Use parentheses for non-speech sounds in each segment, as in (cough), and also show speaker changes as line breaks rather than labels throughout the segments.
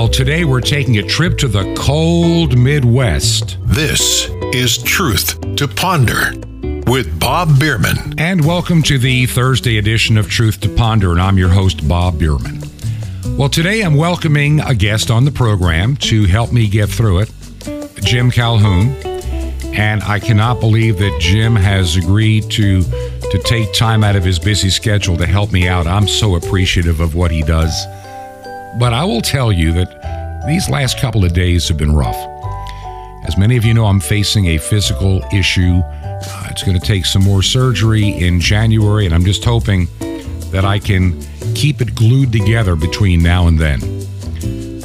Well, today we're taking a trip to the cold Midwest.
This is Truth to Ponder with Bob Bierman.
And welcome to the Thursday edition of Truth to Ponder, and I'm your host, Bob Bierman. Well, today I'm welcoming a guest on the program to help me get through it, Jim Calhoun. And I cannot believe that Jim has agreed to to take time out of his busy schedule to help me out. I'm so appreciative of what he does. But I will tell you that these last couple of days have been rough. As many of you know, I'm facing a physical issue. Uh, it's going to take some more surgery in January, and I'm just hoping that I can keep it glued together between now and then.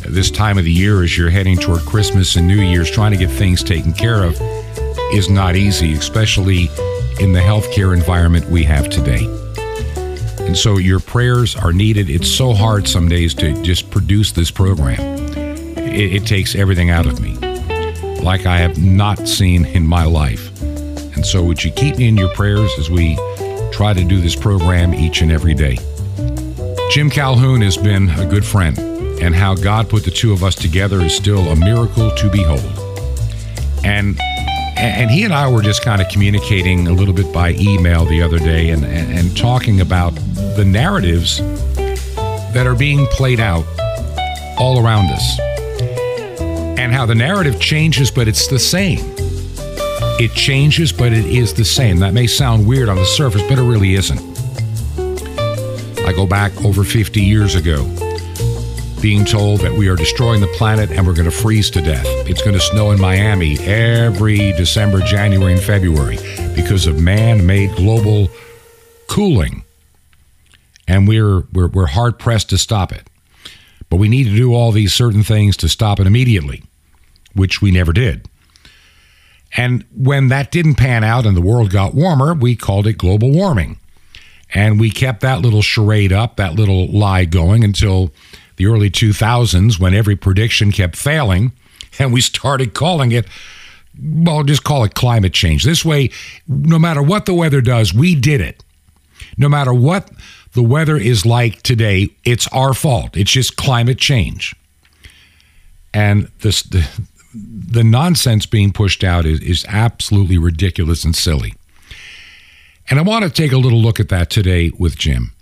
This time of the year, as you're heading toward Christmas and New Year's, trying to get things taken care of is not easy, especially in the healthcare environment we have today. And so your prayers are needed. It's so hard some days to just produce this program. It, it, takes everything out of me, like I have not seen in my life. And so, would you keep me in your prayers as we try to do this program each and every day? Jim Calhoun has been a good friend, and how God put the two of us together is still a miracle to behold. And and he and I were just kind of communicating a little bit by email the other day and, and, and, talking about the narratives that are being played out all around us and how the narrative changes, but it's the same. It changes, but it is the same. That may sound weird on the surface, but it really isn't. I go back over 50 years ago being told that we are destroying the planet and we're going to freeze to death. It's going to snow in Miami every December, January, and February because of man made global cooling. And we're, we're, we're hard pressed to stop it. But we need to do all these certain things to stop it immediately, which we never did. And when that didn't pan out and the world got warmer, we called it global warming. And we kept that little charade up, that little lie going until the early 2000s when every prediction kept failing, (laughs) and we started calling it, well, just call it climate change. This way, no matter what the weather does, we did it. No matter what the weather is like today, it's our fault. It's just climate change. And this, the, the nonsense being pushed out is, is absolutely ridiculous and silly. And I want to take a little look at that today with Jim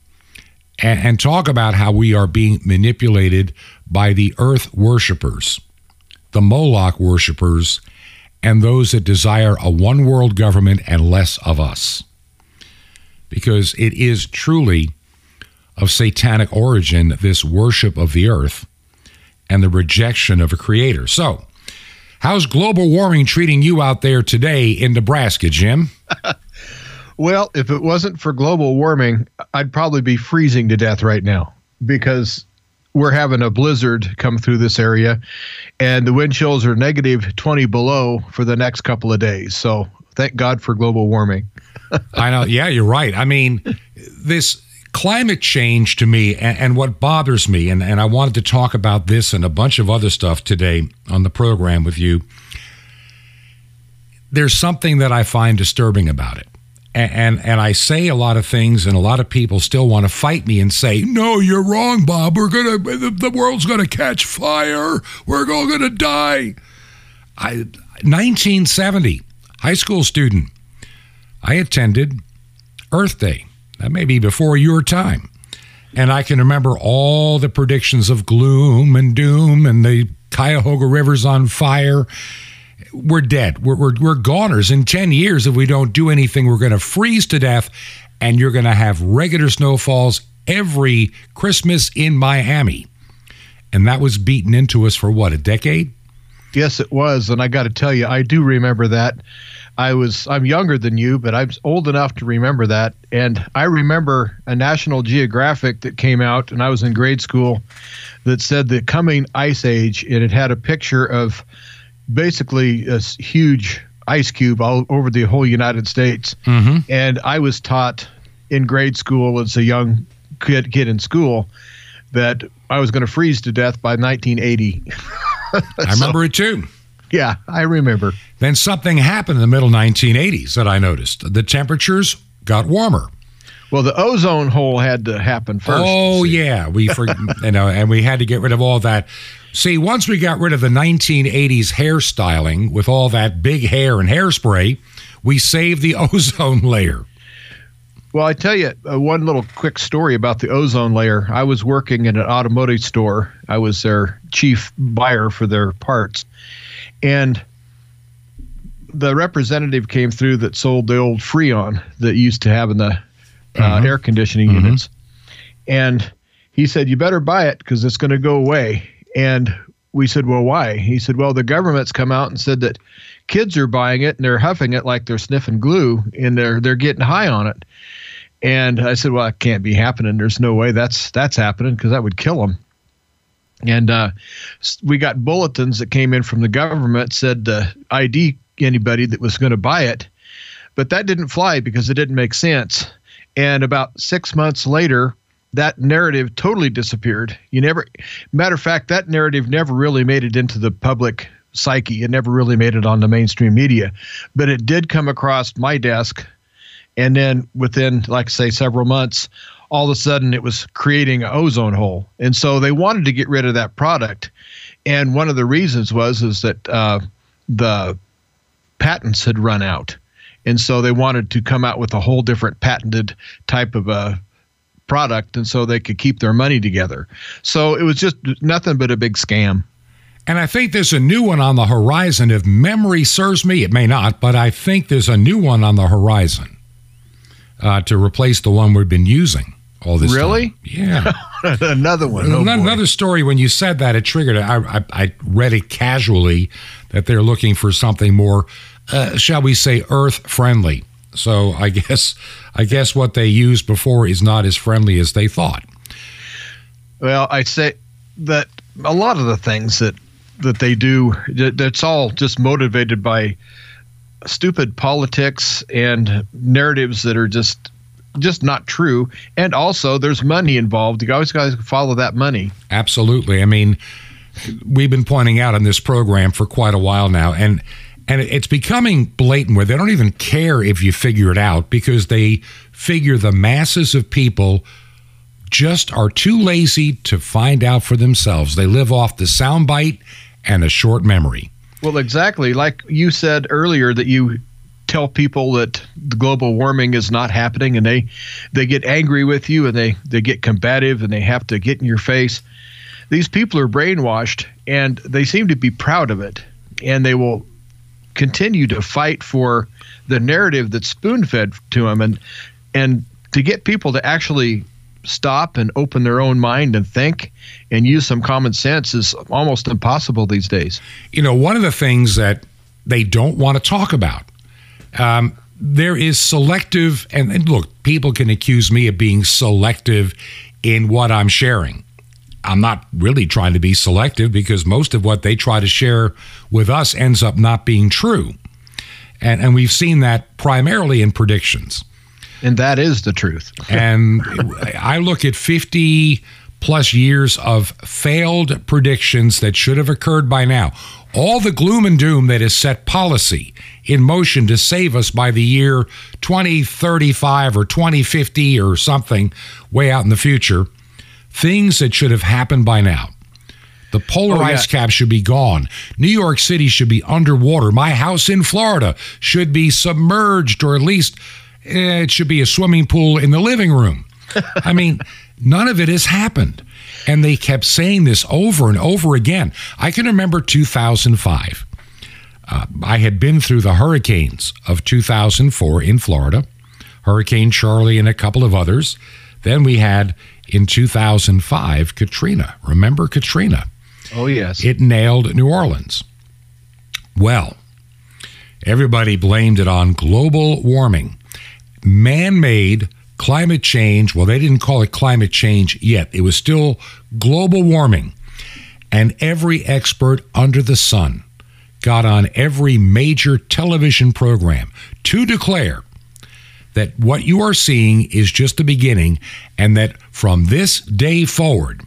and, and talk about how we are being manipulated by the earth worshippers, the Moloch worshippers, and those that desire a one world government and less of us. Because it is truly of satanic origin, this worship of the earth and the rejection of a creator. So, how's global warming treating you out there today in Nebraska, Jim? (laughs)
Well, if it wasn't for global warming, I'd probably be freezing to death right now because we're having a blizzard come through this area and the wind chills are negative 20 below for the next couple of days. So thank God for global warming. (laughs)
I know. Yeah, you're right. I mean, this climate change to me and, and, what bothers me, and, and I wanted to talk about this and a bunch of other stuff today on the program with you. There's something that I find disturbing about it and, and I say a lot of things, and a lot of people still want to fight me and say, "No, you're wrong, Bob. We're gonna the, the world's gonna catch fire. We're all gonna die." I 1970, high school student. I attended Earth Day. That may be before your time, and I can remember all the predictions of gloom and doom and the Cuyahoga River's on fire we're dead. We're, we're, we're goners. In 10 years, if we don't do anything, we're going to freeze to death, and you're going to have regular snowfalls every Christmas in Miami. And that was beaten into us for what, a decade?
Yes, it was. And I got to tell you, I do remember that. I was I'm younger than you, but I'm old enough to remember that. And I remember a National Geographic that came out, and I was in grade school, that said the coming ice age, and it had a picture of basically a huge ice cube all over the whole United States. Mm-hmm. And I was taught in grade school as a young kid, kid in school that I was going to freeze to death by 1980.
so, (laughs) I remember it too.
Yeah, I remember.
Then something happened in the middle 1980s that I noticed. The temperatures got warmer.
Well, the ozone hole had to happen first.
Oh yeah, we (laughs) for, you know, and we had to get rid of all that. See, once we got rid of the 1980s hairstyling with all that big hair and hairspray, we saved the (laughs) ozone layer.
Well, I tell you uh, one little quick story about the ozone layer. I was working in an automotive store. I was their chief buyer for their parts, and the representative came through that sold the old Freon that used to have in the uh,
Mhm.
air conditioning
Mhm.
units. And he said, You better buy it because it's going to go away. And we said, Well, why? He said, Well, the government's come out and said that kids are buying it and they're huffing it like they're sniffing glue and they're they're getting high on it. And I said, Well, it can't be happening. There's no way that's that's happening because that would kill them. And uh, we got bulletins that came in from the government said ID anybody that was going to buy it, but that didn't fly because it didn't make sense. And about six months later, that narrative totally disappeared. You never, matter of fact, that narrative never really made it into the public psyche. It never really made it on the mainstream media, but it did come across my desk. And then within, like I say, several months, all of a sudden it was creating an ozone hole. And so they wanted to get rid of that product. And one of the reasons was is that uh, the patents had run out. And so they wanted to come out with a whole different patented type of a product. And so they could keep their money together. So it was just nothing but a big scam.
And I think there's a new one on the horizon. If memory serves me, it may not, but I think there's a new one on the horizon uh, to replace the one we've been using all this
Really?
time. Yeah. (laughs)
Another one. Oh,
Another
boy.
story. When you said that, it triggered. it. I, I, I read it casually that they're looking for something more, uh, shall we say, earth friendly. So I (laughs) guess I guess what they used before is not as friendly as they thought.
Well, I'd say that a lot of the things that that they do, that- that's all just motivated by stupid politics and narratives that are just just not true. And also, there's money involved. You always got to follow that money.
Absolutely. I mean, we've been pointing out in this program for quite a while now, and and it's becoming blatant where they don't even care if you figure it out because they figure the masses of people just are too lazy to find out for themselves. They live off the soundbite and a short memory.
Well, exactly. Like you said earlier, that you tell people that the global warming is not happening, and they they get angry with you, and they they get combative, and they have to get in your face. These people are brainwashed, and they seem to be proud of it, and they will continue to fight for the narrative that's spoon fed to them, and and to get people to actually stop and open their own mind and think and use some common sense is almost impossible these days.
you know, one of the things that they don't want to talk about, um, there is selective, and, and look, people can accuse me of being selective in what I'm sharing. I'm not really trying to be selective because most of what they try to share with us ends up not being true. And, and we've seen that primarily in predictions.
And that is the truth. (laughs)
And I look at 50 plus years of failed predictions that should have occurred by now. All the gloom and doom that has set policy in motion to save us by the year 2035 or 2050 or something way out in the future, things that should have happened by now. The polar
Oh, yeah.
ice cap should be gone. New York City should be underwater. My house in Florida should be submerged, or at least eh, it should be a swimming pool in the living room. I mean, (laughs) none of it has happened. And they kept saying this over and over again. I can remember 2005. Uh, I had been through the hurricanes of 2004 in Florida, Hurricane Charley, and a couple of others. Then we had in 2005 Katrina. Remember Katrina?
Oh yes.
It nailed New Orleans. Well, everybody blamed it on global warming, man made climate change. Well, they didn't call it climate change yet, it was still global warming. And every expert under the sun got on every major television program to declare that what you are seeing is just the beginning, and that from this day forward,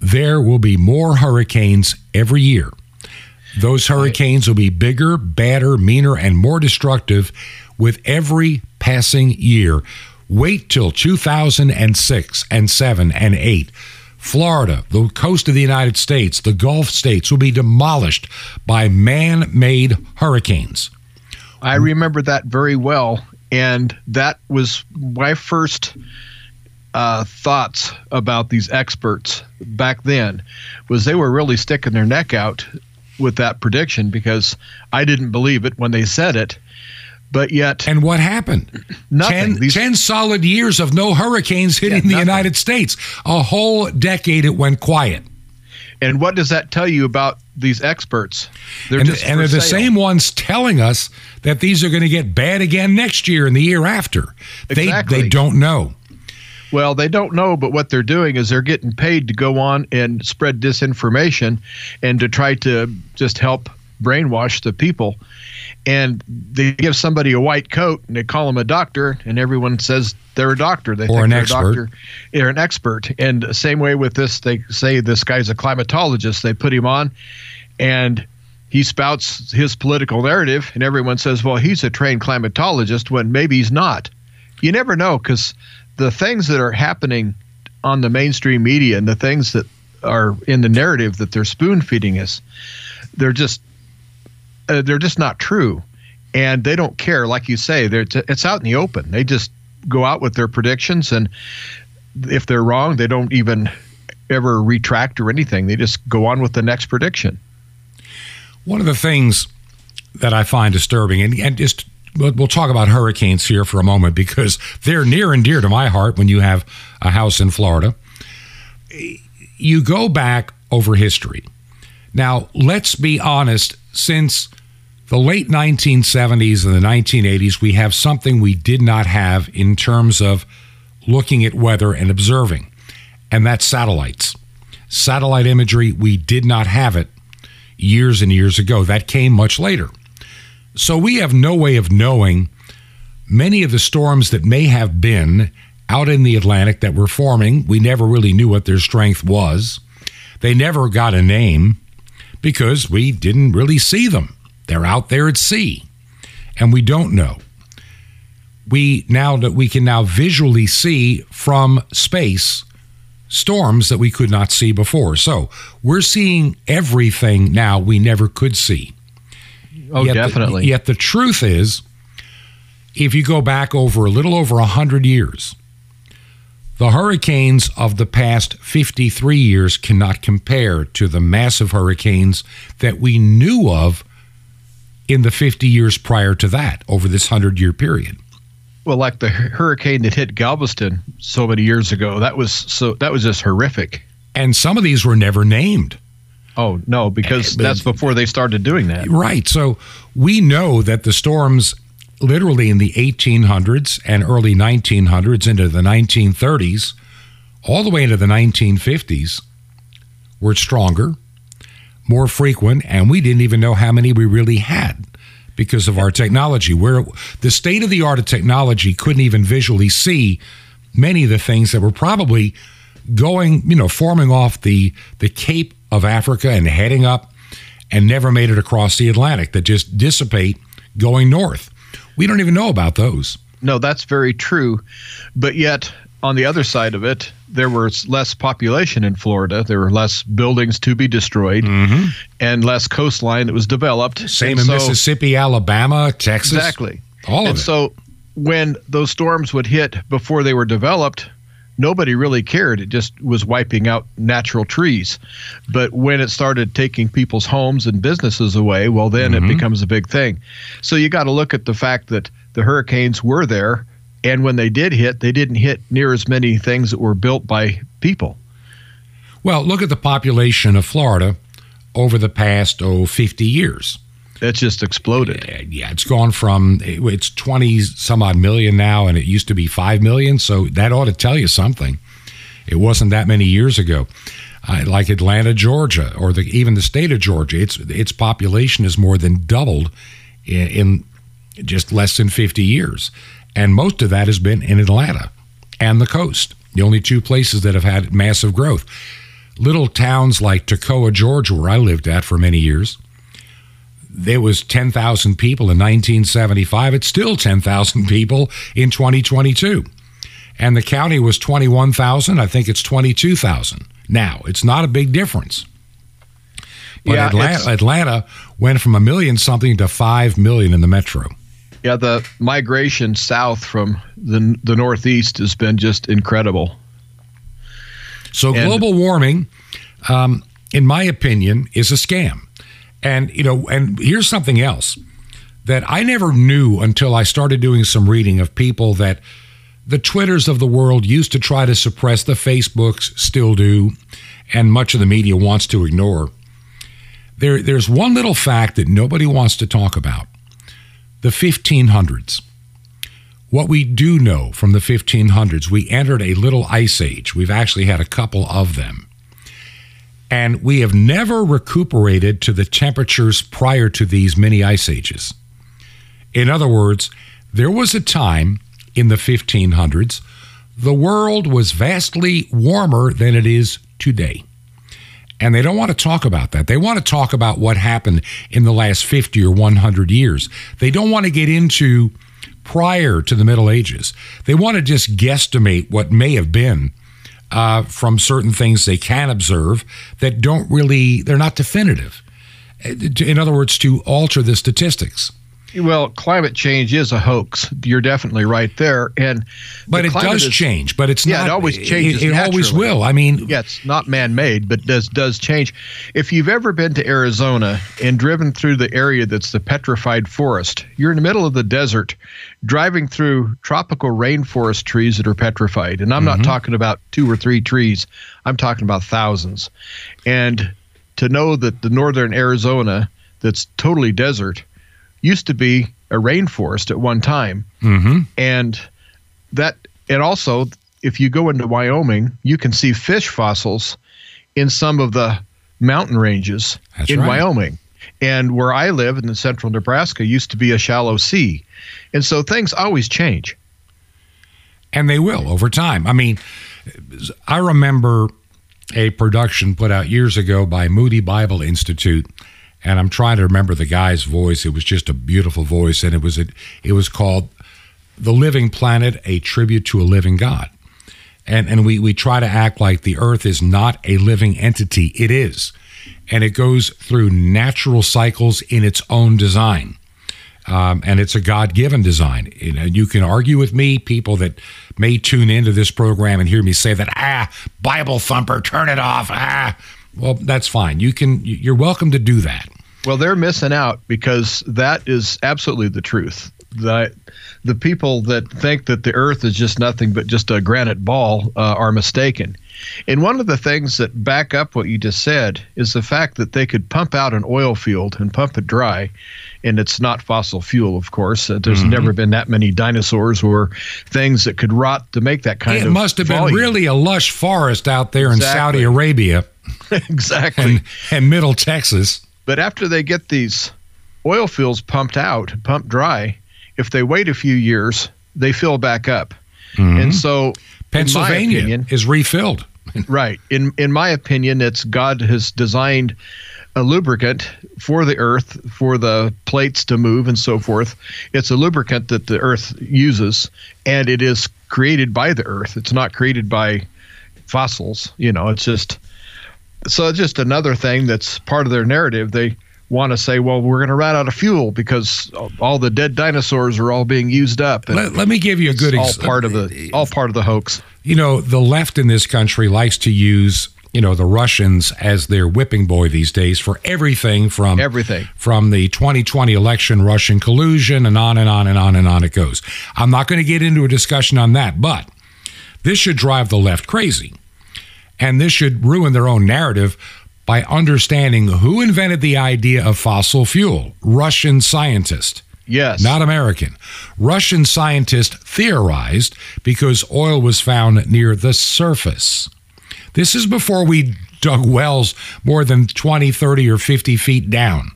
there will be more hurricanes every year. Those hurricanes will be bigger, badder, meaner, and more destructive with every passing year. Wait till 2006 and 7 and 8. Florida, the coast of the United States, the Gulf states will be demolished by man made hurricanes.
I remember that very well. And that was my first uh, thoughts about these experts back then was they were really sticking their neck out with that prediction because I didn't believe it when they said it. But yet,
and what happened? (laughs)
Nothing.
Ten,
These-
ten solid years of no hurricanes hitting the
nothing.
United States. A whole decade it went quiet.
and what does that tell you about these experts? They're
and,
just
and they're the same ones telling us that these are going to get bad again next year and the year after. They
Exactly.
they don't know.
Well, they don't know, but what they're doing is they're getting paid to go on and spread disinformation and to try to just help brainwash the people. And they give somebody a white coat and they call them a doctor, and everyone says they're a doctor. They
Or
think
an
they're
expert.
a doctor. They're an expert. And the same way with this, they say this guy's a climatologist. They put him on, and he spouts his political narrative, and everyone says, well, he's a trained climatologist, when maybe he's not. You never know because the things that are happening on the mainstream media and the things that are in the narrative that they're spoon feeding us, they're just uh, they're just not true, and they don't care. Like you say, they're, it's out in the open. They just go out with their predictions, and if they're wrong, they don't even ever retract or anything. They just go on with the next prediction.
One of the things that I find disturbing, and, and just we'll talk about hurricanes here for a moment because they're near and dear to my heart when you have a house in Florida. You go back over history. Now, let's be honest, since the late 1970s and the 1980s, we have something we did not have in terms of looking at weather and observing, and that's satellites. Satellite imagery, we did not have it years and years ago. That came much later. So we have no way of knowing many of the storms that may have been out in the Atlantic that were forming. We never really knew what their strength was. They never got a name because we didn't really see them. They're out there at sea, and we don't know. We now that we can now visually see from space storms that we could not see before. So we're seeing everything now we never could see.
Oh,
Yet the-
definitely.
yet the truth is, if you go back over a little over a 100 years, the hurricanes of the past 53 years cannot compare to the massive hurricanes that we knew of in the 50 years prior to that over this 100 year period.
Well, like the hurricane that hit Galveston so many years ago, that was so that was just horrific.
And some of these were never named.
Oh no, because
Eh,
that's before they started doing that.
Right. So we know that the storms, literally in the 1800s and early 1900s into the 1930s, all the way into the 1950s, were stronger, more frequent, and we didn't even know how many we really had because of our technology. Where the state of the art of technology couldn't even visually see many of the things that were probably going, you know, forming off the the Cape of Africa and heading up and never made it across the Atlantic that just dissipate going north. We don't even know about those.
No, that's very true. But yet, on the other side of it, there was less population in Florida. There were less buildings to be destroyed and less coastline that was developed.
Mm-hmm. Same
And
in
so-
Mississippi, Alabama, Texas.
Exactly.
All of
and
it.
so when those storms would hit before they were developed, nobody really cared. It just was wiping out natural trees. But when it started taking people's homes and businesses away, well, then
Mm-hmm.
it becomes a big thing. So you got to look at the fact that the hurricanes were there. And when they did hit, they didn't hit near as many things that were built by people.
Well, look at the population of Florida over the past oh 50 years.
That's just exploded.
Yeah, it's gone from it's 20 some odd million now and it used to be 5 million, so that ought to tell you something. It wasn't that many years ago. Uh, like Atlanta, Georgia, or the, even the state of Georgia, its its population has more than doubled in, in just less than 50 years, and most of that has been in Atlanta and the coast. The only two places that have had massive growth. Little towns like Toccoa, Georgia, where I lived at for many years, there was 10,000 people in 1975. It's still 10,000 (laughs) people in 2022. and the county was 21,000. I think it's 22,000 now. It's not a big difference. But
Yeah,
Atlanta, Atlanta went from a million something to 5 million in the metro.
Yeah, the migration south from the the northeast has been just incredible.
So
And-
global warming, um, in my opinion, is a scam. And you know, and here's something else that I never knew until I started doing some reading of people that the Twitters of the world used to try to suppress, the Facebooks still do, and much of the media wants to ignore. There, there's one little fact that nobody wants to talk about the 1500s. What we do know from the 1500s, we entered a little ice age. We've actually had a couple of them. And we have never recuperated to the temperatures prior to these mini ice ages. In other words, there was a time in the 1500s the world was vastly warmer than it is today. And they don't want to talk about that. They want to talk about what happened in the last 50 or 100 years. They don't want to get into prior to the Middle Ages. They want to just guesstimate what may have been uh, from certain things they can observe that don't really, they're not definitive. Uh, In other words, to alter the statistics.
Well, climate change is a hoax. You're definitely right there, and
But
the
it does
is-
change. But it's
Yeah,
not.
it always changes
It, it always will. I mean,
Yeah, it's not man-made, but does does change. If you've ever been to Arizona and driven through the area that's the petrified forest, you're in the middle of the desert, driving through tropical rainforest trees that are petrified. And I'm not mm-hmm. talking about two or three trees. I'm talking about thousands. And to know that the northern Arizona, that's totally desert, used to be a rainforest at one time
mhm.
and that and also if you go into Wyoming, you can see fish fossils in some of the mountain ranges
That's
in
right.
Wyoming. And where I live in the central Nebraska used to be a shallow sea. And so things always change.
and they will over time. I mean, I remember a production put out years ago by Moody Bible Institute, and I'm trying to remember the guy's voice. It was just a beautiful voice, and it was a, it was called "The Living Planet: A Tribute to a Living God." And and we we try to act like the Earth is not a living entity. It is, and it goes through natural cycles in its own design um, and it's a God-given design. You, know, you can argue with me, people that may tune into this program and hear me say that, ah, Bible thumper, turn it off, ah. Well, that's fine. You can. You're welcome to do that.
Well, they're missing out because that is absolutely the truth. The, the people that think that the earth is just nothing but just a granite ball uh, are mistaken. And one of the things that back up what you just said is the fact that they could pump out an oil field and pump it dry. And it's not fossil fuel, of course. Uh, there's never been that many dinosaurs or things that could rot to make that kind
it
of.
It must have been really a lush forest out there in Saudi Arabia (laughs)
exactly.
and, and Middle Texas.
But after they get these oil fields pumped out, pumped dry, if they wait a few years, they fill back up. Mm-hmm. And so,
Pennsylvania
opinion,
is refilled. (laughs)
right? In in my opinion, it's God has designed a lubricant for the earth for the plates to move and so forth. It's a lubricant that the earth uses, and it is created by the earth. It's not created by fossils. You know, it's just so just another thing that's part of their narrative. They want to say, well, we're going to run out of fuel because all the dead dinosaurs are all being used up. And
Let, let me give you a good
all
ex-
part of the uh, uh, all part of the hoax.
you know, the left in this country likes to use, you know, the Russians as their whipping boy these days for everything from
Everything.
from the 2020 election, Russian collusion, and on and on and on and on it goes. I'm not going to get into a discussion on that, but this should drive the left crazy. And this should ruin their own narrative by understanding who invented the idea of fossil fuel Russian scientist
Yes.
not American. Russian scientist theorized because oil was found near the surface. This is before we dug wells more than 20, 30, or 50 feet down.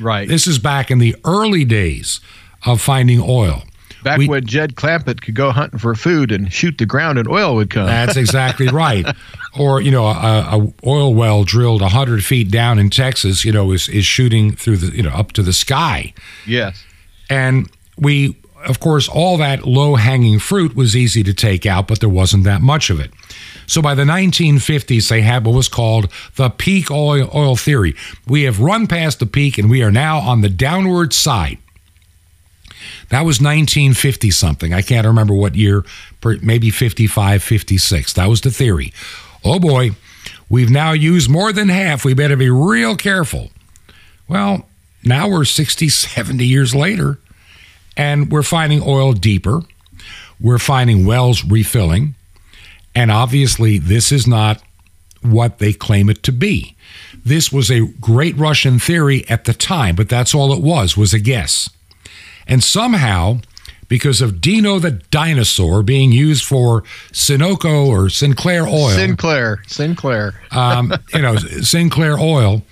right.
This is back in the early days of finding oil.
Back
We-
when Jed Clampett could go hunting for food and shoot the ground and oil would come.
That's (laughs) exactly right. Or you know, a, a oil well drilled hundred feet down in Texas, you know, is is shooting through the you know up to the sky.
yes.
And we of course, all that low hanging fruit was easy to take out, but there wasn't that much of it. So by the 1950s, they had what was called the peak oil, oil theory. We have run past the peak and we are now on the downward side. That was 1950 something. I can't remember what year, maybe 55, 56. That was the theory. Oh boy, we've now used more than half. We better be real careful. Well, now we're 60, 70 years later, and we're finding oil deeper. We're finding wells refilling. And obviously, this is not what they claim it to be. This was a great Russian theory at the time, but that's all it was, was a guess. And somehow, because of Dino the dinosaur being used for Sunoco or Sinclair oil.
Sinclair, Sinclair.
um, (laughs) you know, Sinclair oil.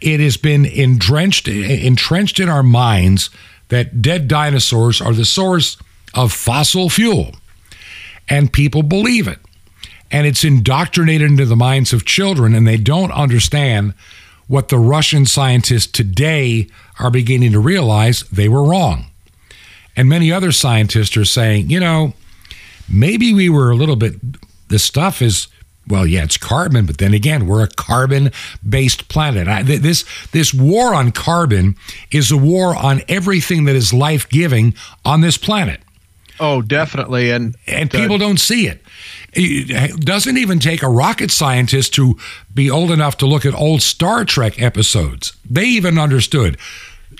It has been entrenched, entrenched in our minds that dead dinosaurs are the source of fossil fuel. And people believe it and it's indoctrinated into the minds of children, and they don't understand what the Russian scientists today are beginning to realize they were wrong. And many other scientists are saying, you know, maybe we were a little bit, the stuff is, well, yeah, it's carbon, but then again, we're a carbon based planet. I, this, this war on carbon is a war on everything that is life giving on this planet.
Oh, definitely. And,
and people don't see it. It doesn't even take a rocket scientist to be old enough to look at old Star Trek episodes. They even understood.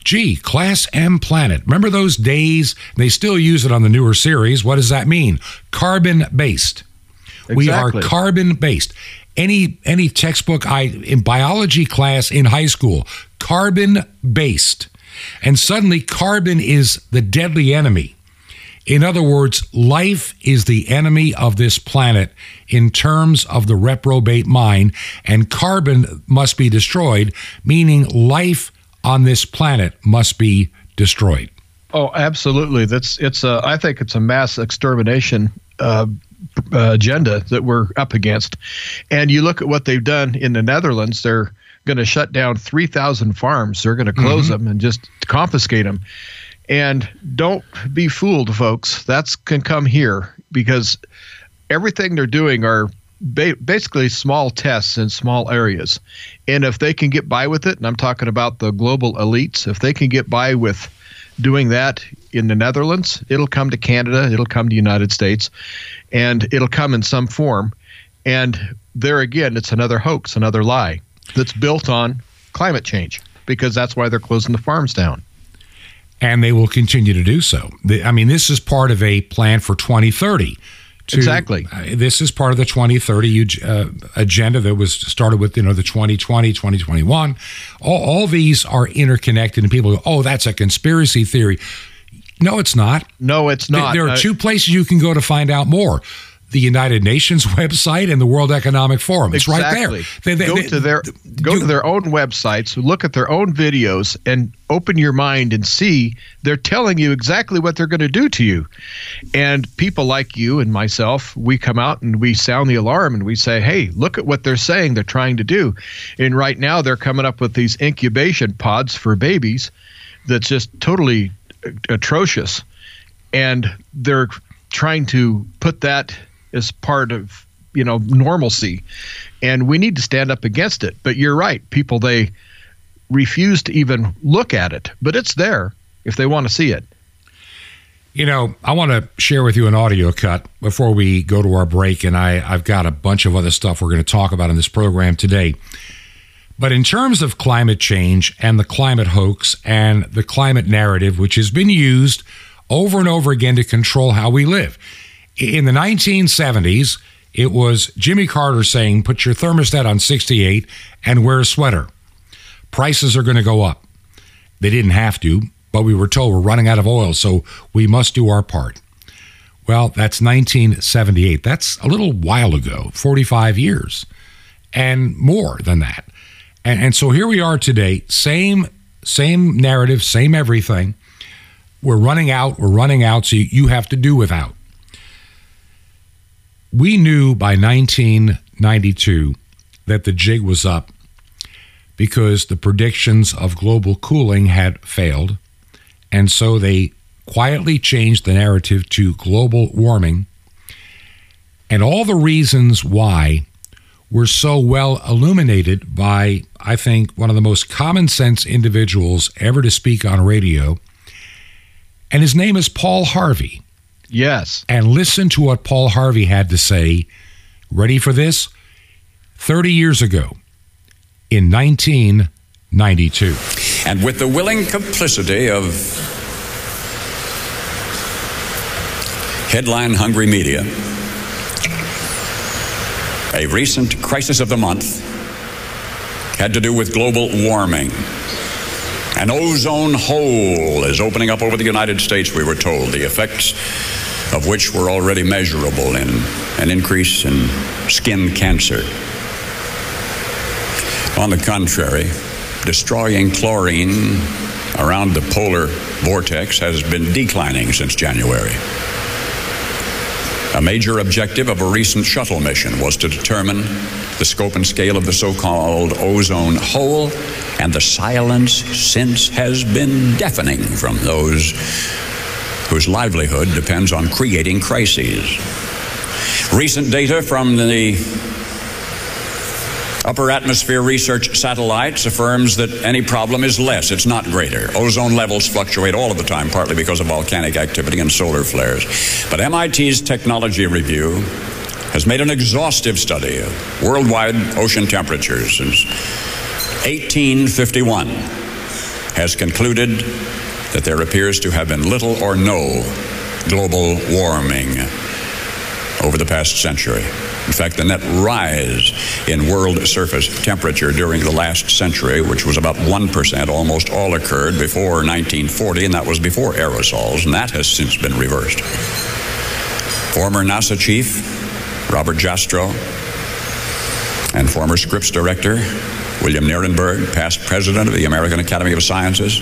Gee, Class M planet. Remember those days? They still use it on the newer series. What does that mean? Carbon based. Exactly. We are carbon based. Any any textbook I in biology class in high school, carbon based. And suddenly carbon is the deadly enemy. In other words, life is the enemy of this planet in terms of the reprobate mind, and carbon must be destroyed, meaning life on this planet must be destroyed.
Oh, absolutely. That's it's a. I think it's a mass extermination uh, agenda that we're up against. And you look at what they've done in the Netherlands. They're going to shut down 3,000 farms. They're going to close mm-hmm. them and just confiscate them. And don't be fooled, folks. That's can come here because everything they're doing are ba- basically small tests in small areas. And if they can get by with it, and I'm talking about the global elites, if they can get by with doing that in the Netherlands, it'll come to Canada, it'll come to the United States, and it'll come in some form. And there again, it's another hoax, another lie that's built on climate change because that's why they're closing the farms down
and they will continue to do so. I mean, this is part of a plan for 2030.
To, exactly.
Uh, this is part of the 2030 uh, agenda that was started with, you know, the 2020, 2021. All, all these are interconnected, and people go, oh, that's a conspiracy theory. No, it's not.
No, it's not.
There are uh, two places you can go to find out more the United Nations (laughs) website and the World Economic Forum. It's
exactly.
right
there. They, they, go they, to their go to their own websites, look at their own videos, and open your mind and see they're telling you exactly what they're going to do to you. And people like you and myself, we come out and we sound the alarm and we say, "Hey, look at what they're saying. They're trying to do." And right now, they're coming up with these incubation pods for babies. That's just totally atrocious, and they're trying to put that as part of you know normalcy. And we need to stand up against it. But you're right. People they refuse to even look at it. But it's there if they want to see it.
You know i want to share with you an audio cut before we go to our break. And I, i've got a bunch of other stuff we're going to talk about in this program today. But in terms of climate change and the climate hoax and the climate narrative which has been used over and over again to control how we live in the 1970s, it was Jimmy Carter saying, put your thermostat on 68 and wear a sweater. Prices are going to go up. They didn't have to, but we were told we're running out of oil, so we must do our part. Well, that's 1978. That's a little while ago, 45 years, and more than that. And, and so here we are today, same same narrative, same everything. We're running out, we're running out, so you, you have to do without we knew by 1992 that the jig was up because the predictions of global cooling had failed. And so they quietly changed the narrative to global warming and all the reasons why were so well illuminated by, I think, one of the most common sense individuals ever to speak on radio. And his name is Paul Harvey.
Yes.
And listen to what Paul Harvey had to say. Ready for this? 30 years ago, in 1992.
And with the willing complicity of headline hungry media, a recent crisis of the month had to do with global warming. An ozone hole is opening up over the United States, we were told, the effects of which were already measurable in an increase in skin cancer. On the contrary, destroying chlorine around the polar vortex has been declining since January. A major objective of a recent shuttle mission was to determine the scope and scale of the so called ozone hole, and the silence since has been deafening from those whose livelihood depends on creating crises. Recent data from the Upper Atmosphere Research Satellites affirms that any problem is less, it's not greater. Ozone levels fluctuate all of the time, partly because of volcanic activity and solar flares. But MIT's technology review has made an exhaustive study of worldwide ocean temperatures since 1851, has concluded that there appears to have been little or no global warming over the past century. In fact, the net rise in world surface temperature during the last century, which was about 1%, almost all occurred before 1940, and that was before aerosols, and that has since been reversed. Former NASA chief Robert Jastrow and former Scripps director William Nierenberg, past president of the American Academy of Sciences,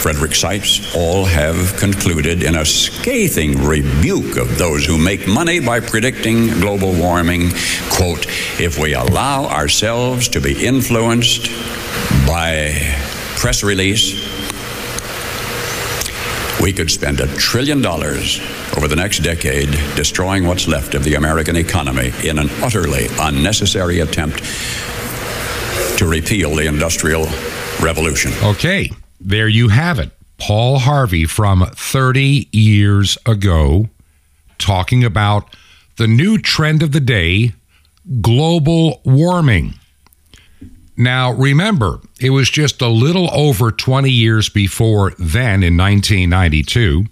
Frederick Seitz, all have concluded in a scathing rebuke of those who make money by predicting global warming, quote, if we allow ourselves to be influenced by press release, we could spend a trillion dollars over the next decade destroying what's left of the American economy in an utterly unnecessary attempt to repeal the Industrial Revolution.
Okay. There you have it. Paul Harvey from 30 years ago talking about the new trend of the day global warming. Now, remember, it was just a little over 20 years before then, in 1992,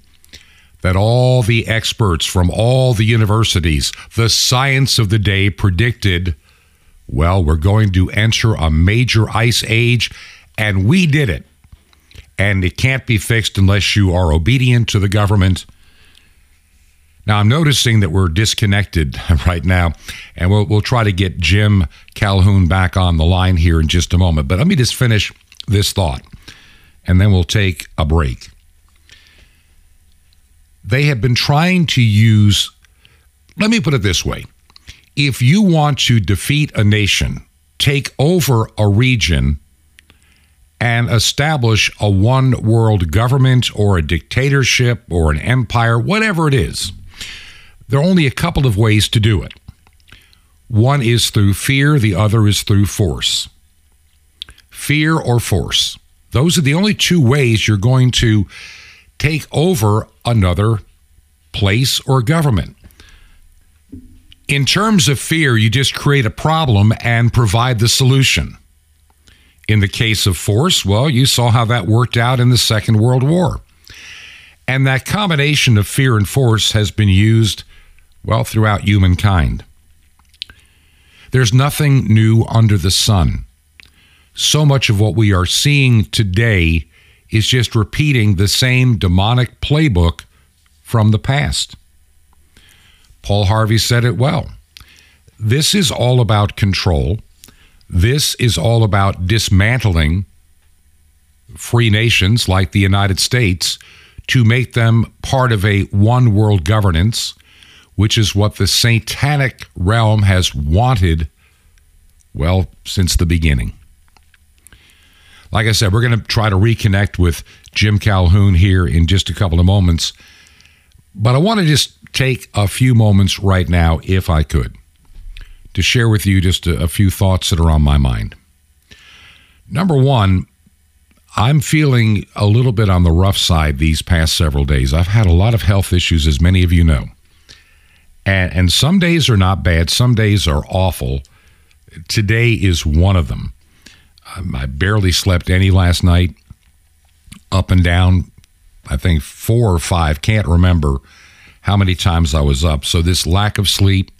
that all the experts from all the universities, the science of the day, predicted well, we're going to enter a major ice age, and we did it and it can't be fixed unless you are obedient to the government. Now, I'm noticing that we're disconnected (laughs) right now, and we'll, we'll try to get Jim Calhoun back on the line here in just a moment. But let me just finish this thought, and then we'll take a break. They have been trying to use, let me put it this way if you want to defeat a nation, take over a region, and establish a one world government or a dictatorship or an empire, whatever it is. There are only a couple of ways to do it. One is through fear, the other is through force. Fear or force. Those are the only two ways you're going to take over another place or government. In terms of fear, you just create a problem and provide the solution. In the case of force, well, you saw how that worked out in the Second World War. And that combination of fear and force has been used, well, throughout humankind. There's nothing new under the sun. So much of what we are seeing today is just repeating the same demonic playbook from the past. Paul Harvey said it well. This is all about control. This is all about dismantling free nations like the United States to make them part of a one world governance, which is what the satanic realm has wanted, well, since the beginning. Like I said, we're going to try to reconnect with Jim Calhoun here in just a couple of moments. But I want to just take a few moments right now, if I could, to share with you just a, a few thoughts that are on my mind. Number one, I'm feeling a little bit on the rough side these past several days. I've had a lot of health issues, as many of you know. And, and some days are not bad, some days are awful. Today is one of them. Um, I barely slept any last night, up and down, I think four or five, can't remember how many times I was up. So, this lack of sleep,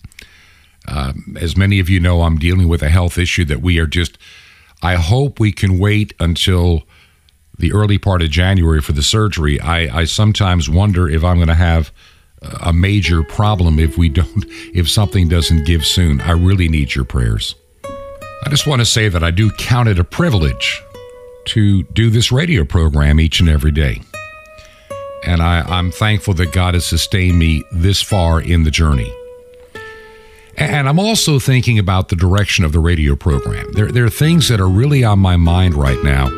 um, as many of you know, I'm dealing with a health issue that we are just, I hope we can wait until the early part of January for the surgery. I, I sometimes wonder if I'm going to have a major problem if we (laughs) don't, if something doesn't give soon. I really need your prayers. I just want to say that I do count it a privilege to do this radio program each and every day. And I, am thankful that God has sustained me this far in the journey. And I'm also thinking about the direction of the radio program. There, there are things that are really on my mind right now.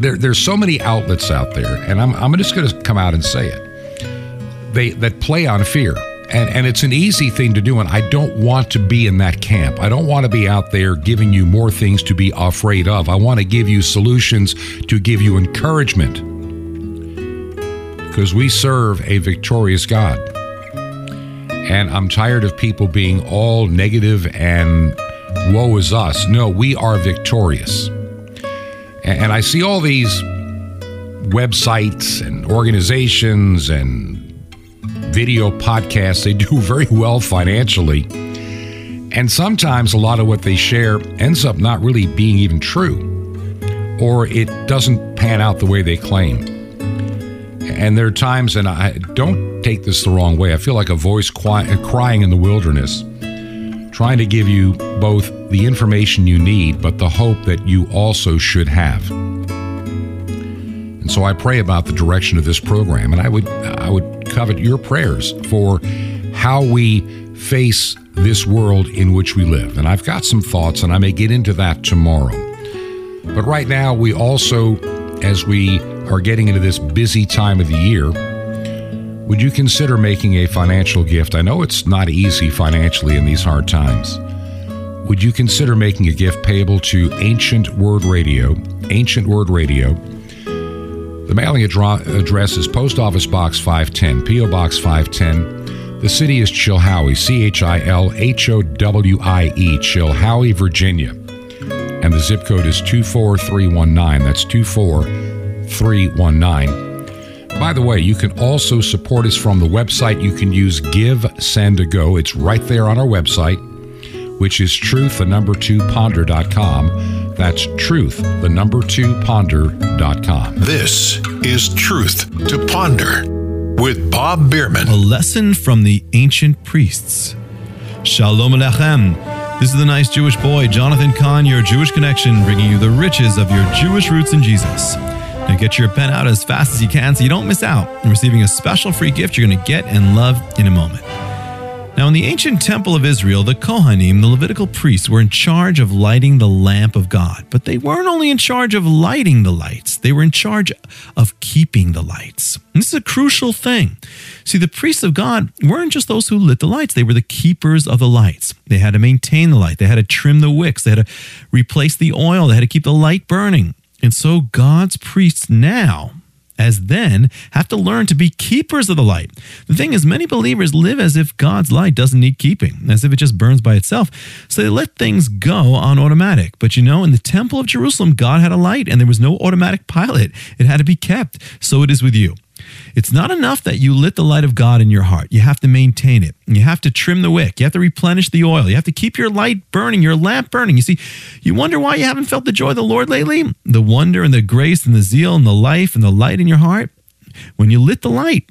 There, there's so many outlets out there, and I'm, I'm just going to come out and say it. They that play on fear, and and it's an easy thing to do. And I don't want to be in that camp. I don't want to be out there giving you more things to be afraid of. I want to give you solutions to give you encouragement, because we serve a victorious God. And I'm tired of people being all negative and woe is us. No, we are victorious. And I see all these websites and organizations and video podcasts. They do (laughs) very well financially. And sometimes a lot of what they share ends up not really being even true, or it doesn't pan out the way they claim. And there are times, and I don't take this the wrong way, I feel like a voice crying in the wilderness, trying to give you both the information you need, but the hope that you also should have. And so I pray about the direction of this program, and I would I would covet your prayers for how we face this world in which we live. And I've got some thoughts, and I may get into that tomorrow. But right now, we also, as we are getting into this busy time of the year, would you consider making a financial gift? I know it's not easy financially in these hard times. Would you consider making a gift payable to Ancient Word Radio? Ancient Word Radio. The mailing address is Post Office Box 510, P.O. Box 510. The city is Chilhowie, C H I L H O W I E, Chilhowie, Virginia. And the zip code is 24319. That's 24319. 319. By the way, you can also support us from the website. You can use Give Send a Go. It's right there on our website, which is truth, the number two ponder.com. That's truth, the number two ponder.com.
This is Truth to Ponder with Bob Bierman.
A lesson from the ancient priests. Shalom Alechem. This is the nice Jewish boy, Jonathan Cahn, your Jewish connection, bringing you the riches of your Jewish roots in Jesus. Now get your pen out as fast as you can so you don't miss out on receiving a special free gift you're going to get and love in a moment. Now, in the ancient temple of Israel, the Kohanim, the Levitical priests, were in charge of lighting the lamp of God. But they weren't only in charge of lighting the lights, they were in charge of keeping the lights. And this is a crucial thing. See, the priests of God weren't just those who lit the lights, they were the keepers of the lights. They had to maintain the light, they had to trim the wicks, they had to replace the oil, they had to keep the light burning. And so God's priests now, as then, have to learn to be keepers of the light. The thing is, many believers live as if God's light doesn't need keeping, as if it just burns by itself. So they let things go on automatic. But you know, in the temple of Jerusalem, God had a light and there was no automatic pilot. It had to be kept. So it is with you. It's not enough that you lit the light of God in your heart. You have to maintain it. You have to trim the wick. You have to replenish the oil. You have to keep your light burning, your lamp burning. You see, you wonder why you haven't felt the joy of the Lord lately? The wonder and the grace and the zeal and the life and the light in your heart? When you lit the light,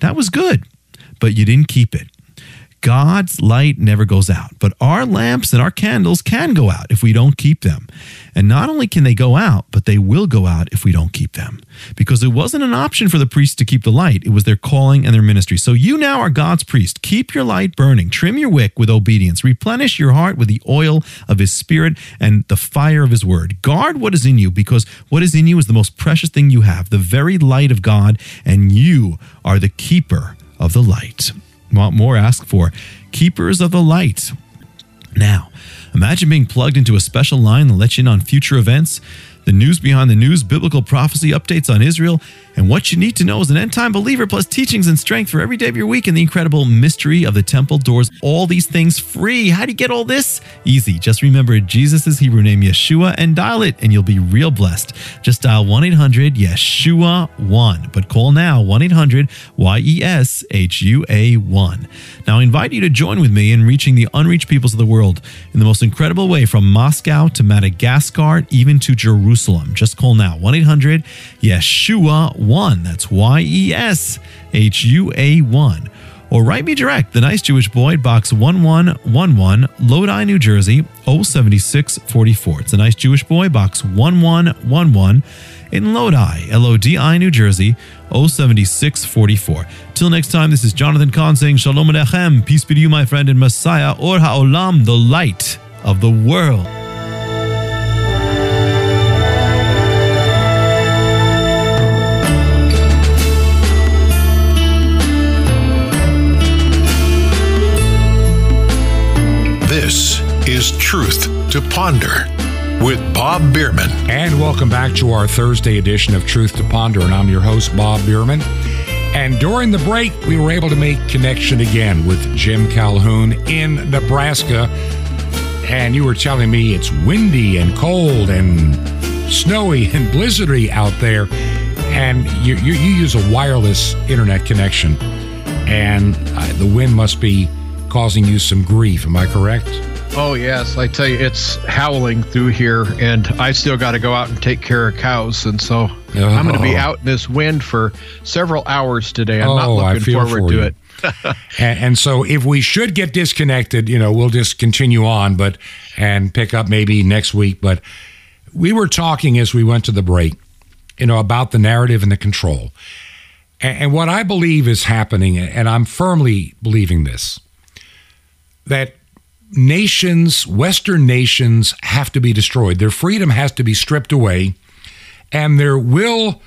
that was good, but you didn't keep it. God's light never goes out, but our lamps and our candles can go out if we don't keep them. And not only can they go out, but they will go out if we don't keep them. Because it wasn't an option for the priests to keep the light, it was their calling and their ministry. So you now are God's priest. Keep your light burning, trim your wick with obedience, replenish your heart with the oil of his spirit and the fire of his word. Guard what is in you, because what is in you is the most precious thing you have, the very light of God, and you are the keeper of the light. Want more? Ask for keepers of the light. Now, imagine being plugged into a special line that lets you in on future events, the news behind the news, biblical prophecy updates on Israel, and what you need to know as an end time believer, plus teachings and strength for every day of your week, and the incredible mystery of the temple doors. All these things free. How do you get all this? Easy. Just remember Jesus' Hebrew name, Yeshua, and dial it, and you'll be real blessed. Just dial 1 800 Yeshua 1. But call now 1 800 Y E S H U A 1. Now, I invite you to join with me in reaching the unreached peoples of the world in the most incredible way from Moscow to Madagascar, even to Jerusalem. Just call now 1 800 Yeshua 1. That's Y E S H U A 1. Or write me direct, The Nice Jewish Boy, Box 1111, Lodi, New Jersey, 07644. It's The Nice Jewish Boy, Box 1111 in Lodi, L O D I, New Jersey, 07644. Till next time, this is Jonathan Cahn saying Shalom Alechem. Peace be to you, my friend, and Messiah, Or HaOlam, the light of the world.
Truth to Ponder with Bob Bierman.
And welcome back to our Thursday edition of Truth to Ponder. And I'm your host, Bob Bierman. And during the break, we were able to make connection again with Jim Calhoun in Nebraska. And you were telling me it's windy and cold and snowy (laughs) and blizzardy out there. And you, you, you use a wireless internet connection. And uh, the wind must be causing you some grief. Am I correct?
Oh yes, I tell you, it's howling through here, and I still got to go out and take care of cows, and so oh. I'm going to be out in this wind for several hours today. I'm oh, not looking forward
for
to it. (laughs)
and, and, so, if we should get disconnected, you know, we'll just continue on, but and pick up maybe next week. But we were talking as we went to the break, you know, about the narrative and the control, and, and what I believe is happening, and I'm firmly believing this, that nations, Western nations, have to be destroyed. Their freedom has to be stripped away, and their will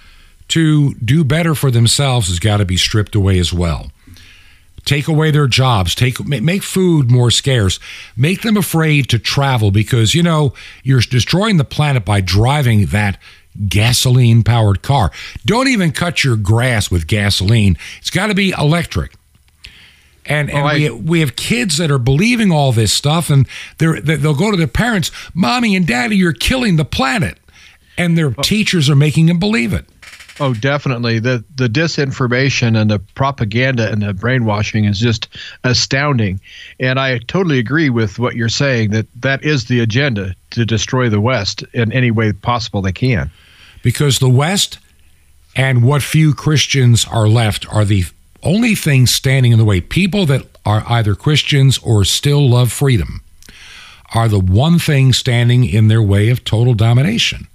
to do better for themselves has got to be stripped away as well. Take away their jobs, take make food more scarce, make them afraid to travel because you know you're destroying the planet by driving that gasoline powered car. Don't even cut your grass with gasoline. It's got to be electric and and oh, we, we have kids that are believing all this stuff, and they're they'll go to their parents, "Mommy and Daddy, you're killing the planet," and their oh. teachers are making them believe it.
Oh, definitely. The the disinformation and the propaganda and the brainwashing is just astounding. And I totally agree with what you're saying that that is the agenda to destroy the West in any way possible they can.
Because the West and what few Christians are left are the only things standing in the way, people that are either Christians or still love freedom, are the one thing standing in their way of total domination.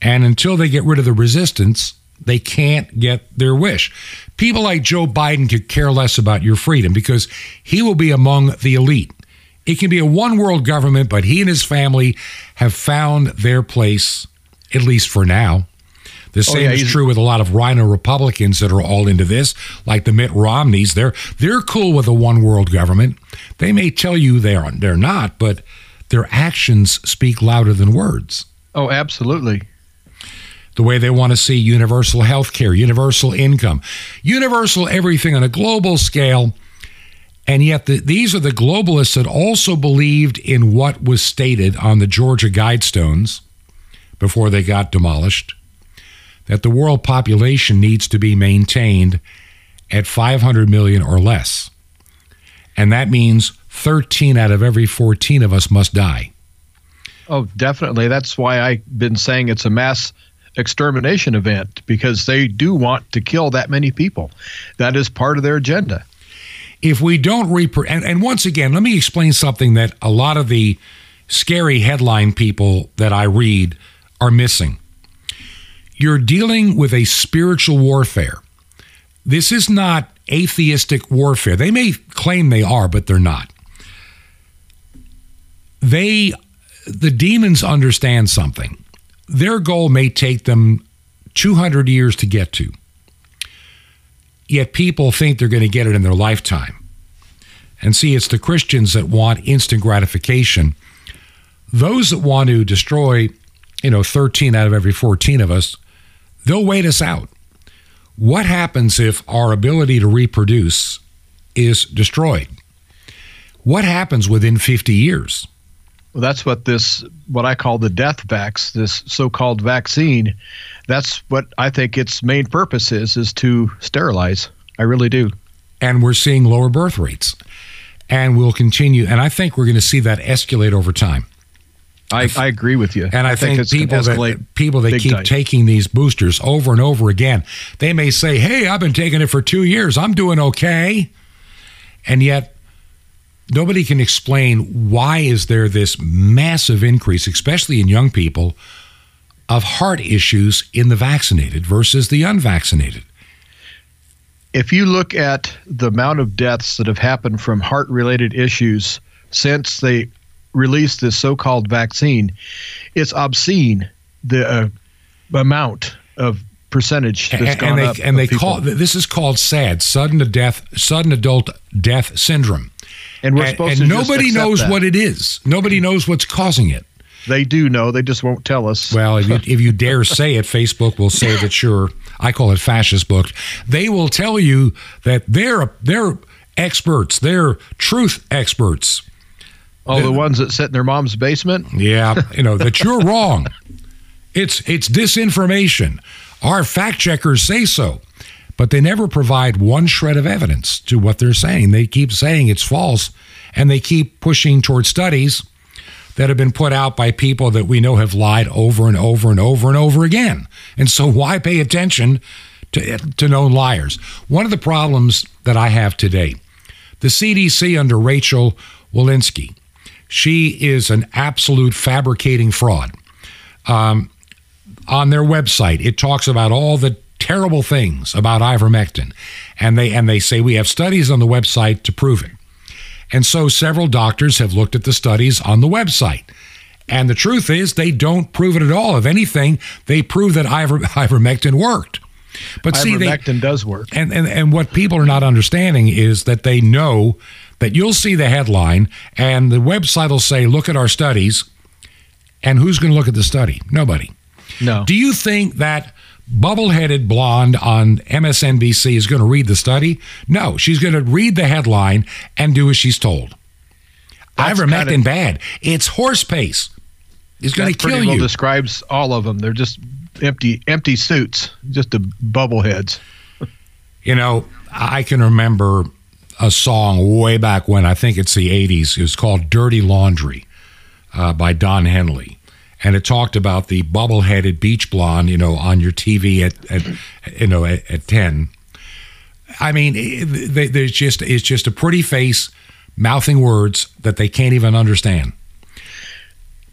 And until they get rid of the resistance, they can't get their wish. People like Joe Biden could care less about your freedom because he will be among the elite. It can be a one world government, but he and his family have found their place, at least for now. The oh, same oh, yeah, is true with a lot of RINO Republicans that are all into this, like the Mitt Romneys. They're they're cool with a one world government. They may tell you they're they're not, but their actions speak louder than words.
Oh, absolutely.
The way they want to see universal health care, universal income, universal everything on a global scale. And yet, the, these are the globalists that also believed in what was stated on the Georgia Guidestones before they got demolished that the world population needs to be maintained at 500 million or less. And that means 13 out of every 14 of us must die.
Oh, definitely. That's why I've been saying it's a mass extermination event because they do want to kill that many people. That is part of their agenda.
if we don't repro and, and once again, let me explain something that a lot of the scary headline people that I read are missing. You're dealing with a spiritual warfare. This is not atheistic warfare. They may claim they are, but they're not. They, the demons understand something. Their goal may take them 200 years to get to. Yet people think they're going to get it in their lifetime. And see, it's the Christians that want instant gratification. Those that want to destroy, you know, 13 out of every 14 of us, they'll wait us out. What happens if our ability to reproduce is destroyed? What happens within 50 years?
Well, that's what this, what I call the death vax, this so-called vaccine. That's what I think its main purpose is, is to sterilize. I really do.
And we're seeing lower birth rates, and we'll continue. And I think we're going to see that escalate over time.
I, I agree with you.
And I, I think, think people that people that keep time. taking these boosters over and over again, they may say, "Hey, I've been taking it for two years. I'm doing okay," and yet nobody can explain why is there this massive increase, especially in young people, of heart issues in the vaccinated versus the unvaccinated.
If you look at the amount of deaths that have happened from heart-related issues since they released this so-called vaccine, it's obscene the uh, amount of percentage that's gone
and they,
up.
And they
people.
call this is called SAD, sudden death, sudden adult death syndrome.
And we're supposed
and,
to
and nobody knows
that.
what it is. Nobody knows what's causing it.
They do know. They just won't tell us.
Well, if you, if you dare say it, Facebook will say that you're. I call it fascist book. They will tell you that they're they're experts. They're truth experts.
Oh, All the ones that sit in their mom's basement.
Yeah, you know that you're (laughs) wrong. It's it's disinformation. Our fact checkers say so, but they never provide one shred of evidence to what they're saying. They keep saying it's false, and they keep pushing towards studies that have been put out by people that we know have lied over and over and over and over again. And so, why pay attention to, to known liars? One of the problems that I have today, the CDC under Rachel Walensky, she is an absolute fabricating fraud. Um, on their website, it talks about all the terrible things about ivermectin, and they and they say we have studies on the website to prove it. And so several doctors have looked at the studies on the website. And the truth is, they don't prove it at all. If anything, they prove that iver, (laughs) ivermectin worked.
But see, ivermectin does work.
And, and, and what people are not understanding is that they know that you'll see the headline and the website will say, look at our studies. And who's going to look at the study? Nobody.
No.
Do you think that bubble-headed blonde on MSNBC is going to read the study? No, she's going to read the headline and do as she's told. That's Ivermectin kinda, bad. It's horse pace. It's going to kill
well
you.
Describes all of them. They're just empty, empty suits, just the bubbleheads.
you know, I can remember a song way back when. I think it's the '80s. It was called "Dirty Laundry" uh, by Don Henley and it talked about the bubble-headed beach blonde, you know, on your TV at, at you know at, at ten. I mean, they, there's just it's just a pretty face mouthing words that they can't even understand.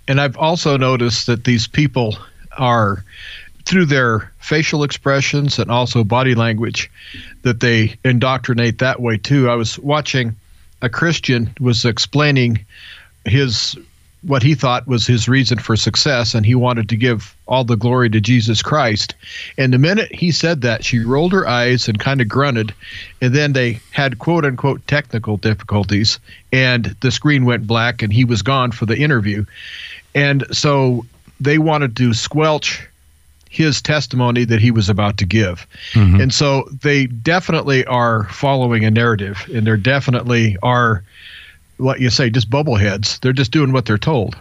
And I've also noticed that these people are through their facial expressions and also body language that they indoctrinate that way too. I was watching a Christian was explaining his what he thought was his reason for success, and he wanted to give all the glory to Jesus Christ. And the minute he said that, she rolled her eyes and kind of grunted, and then they had quote unquote technical difficulties, and the screen went black, and he was gone for the interview. And so they wanted to squelch his testimony that he was about to give. Mm-hmm. And so they definitely are following a narrative, and there definitely are what you say, just bubbleheads. They're just doing what they're told.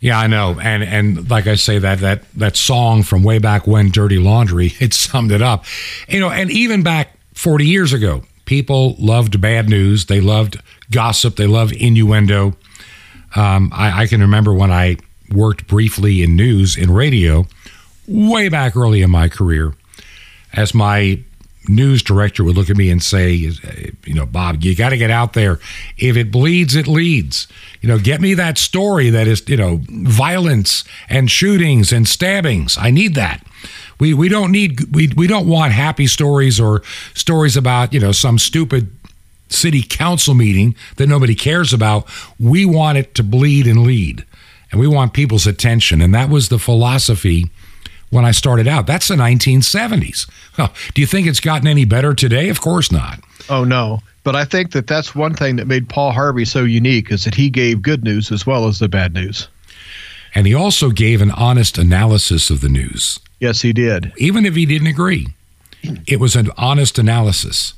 Yeah, I know, and and like I say that that that song from way back when, "Dirty Laundry," (laughs) it summed it up. You know, and even back forty years ago, people loved bad news. They loved gossip. They loved innuendo. Um, I, I can remember when I worked briefly in news in radio, way back early in my career, as my news director would look at me and say, uh, you know, Bob, you got to get out there. If it bleeds, it leads. You know, get me that story that is, you know, violence and shootings and stabbings. I need that. We we don't need we we don't want happy stories or stories about, you know, some stupid city council meeting that nobody cares about. We want it to bleed and lead. And we want people's attention. And that was the philosophy when I started out. That's the 1970s. do you think it's gotten any better today? Of course not.
Oh, no. But I think that that's one thing that made Paul Harvey so unique is that he gave good news as well as the bad news.
And he also gave an honest analysis of the news.
Yes, he did.
Even if he didn't agree, it was an honest analysis,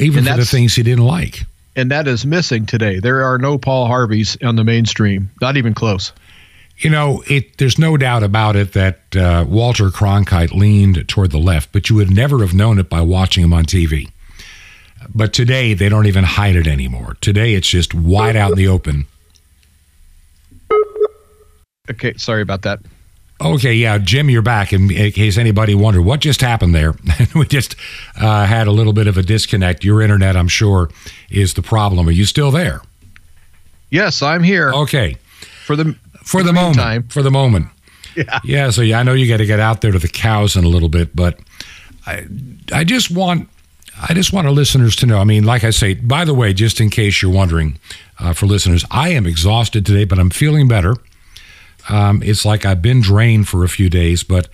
even for the things he didn't like.
And that is missing today. There are no Paul Harveys on the mainstream, not even close.
You know, it, there's no doubt about it that uh, Walter Cronkite leaned toward the left, but you would never have known it by watching him on TV. But today, they don't even hide it anymore. Today, it's just wide out in the open.
Okay, sorry about that.
Okay, yeah, Jim, you're back. In case anybody wondered what just happened there, (laughs) we just uh, had a little bit of a disconnect. Your internet, I'm sure, is the problem. Are you still there?
Yes, I'm here.
Okay.
For the
for the moment. For the moment.
Yeah.
Yeah. So yeah, I know you got to get out there to the cows in a little bit, but I, I just want, I just want our listeners to know. I mean, like I say, by the way, just in case you're wondering, uh, for listeners, I am exhausted today, but I'm feeling better. Um, it's like I've been drained for a few days, but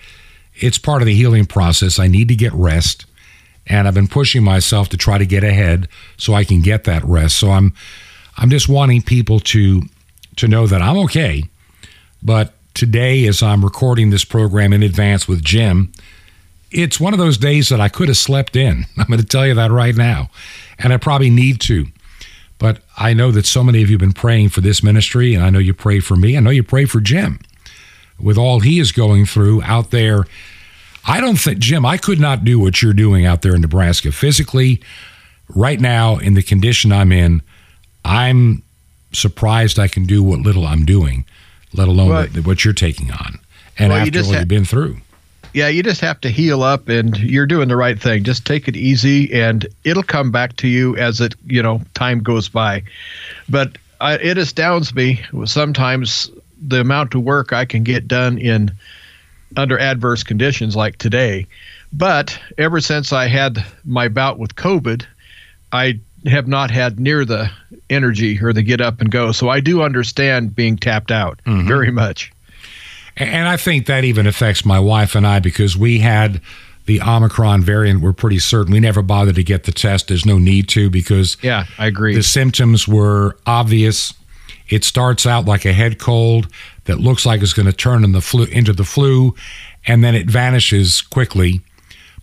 it's part of the healing process. I need to get rest, and I've been pushing myself to try to get ahead so I can get that rest. So I'm, I'm just wanting people to, to know that I'm okay but today, as I'm recording this program in advance with Jim, it's one of those days that I could have slept in. (laughs) I'm going to tell you that right now. And I probably need to. But I know that so many of you have been praying for this ministry, and I know you pray for me. I know you pray for Jim with all he is going through out there. I don't think, Jim, I could not do what you're doing out there in Nebraska physically. Right now, in the condition I'm in, I'm surprised I can do what little I'm doing let alone well, what, what, you're taking on and well, after what ha- you've been through.
Yeah, you just have to heal up and you're doing the right thing. Just take it easy and it'll come back to you as it, you know, time goes by. But I, it astounds me sometimes the amount of work I can get done in under adverse conditions like today. But ever since I had my bout with COVID, I have not had near the energy or the get up and go. So I do understand being tapped out mm-hmm. very much.
And I think that even affects my wife and I because we had the Omicron variant. We're pretty certain we never bothered to get the test. There's no need to because
yeah, I agree.
The symptoms were obvious. It starts out like a head cold that looks like it's going to turn in the flu, into the flu, and then it vanishes quickly.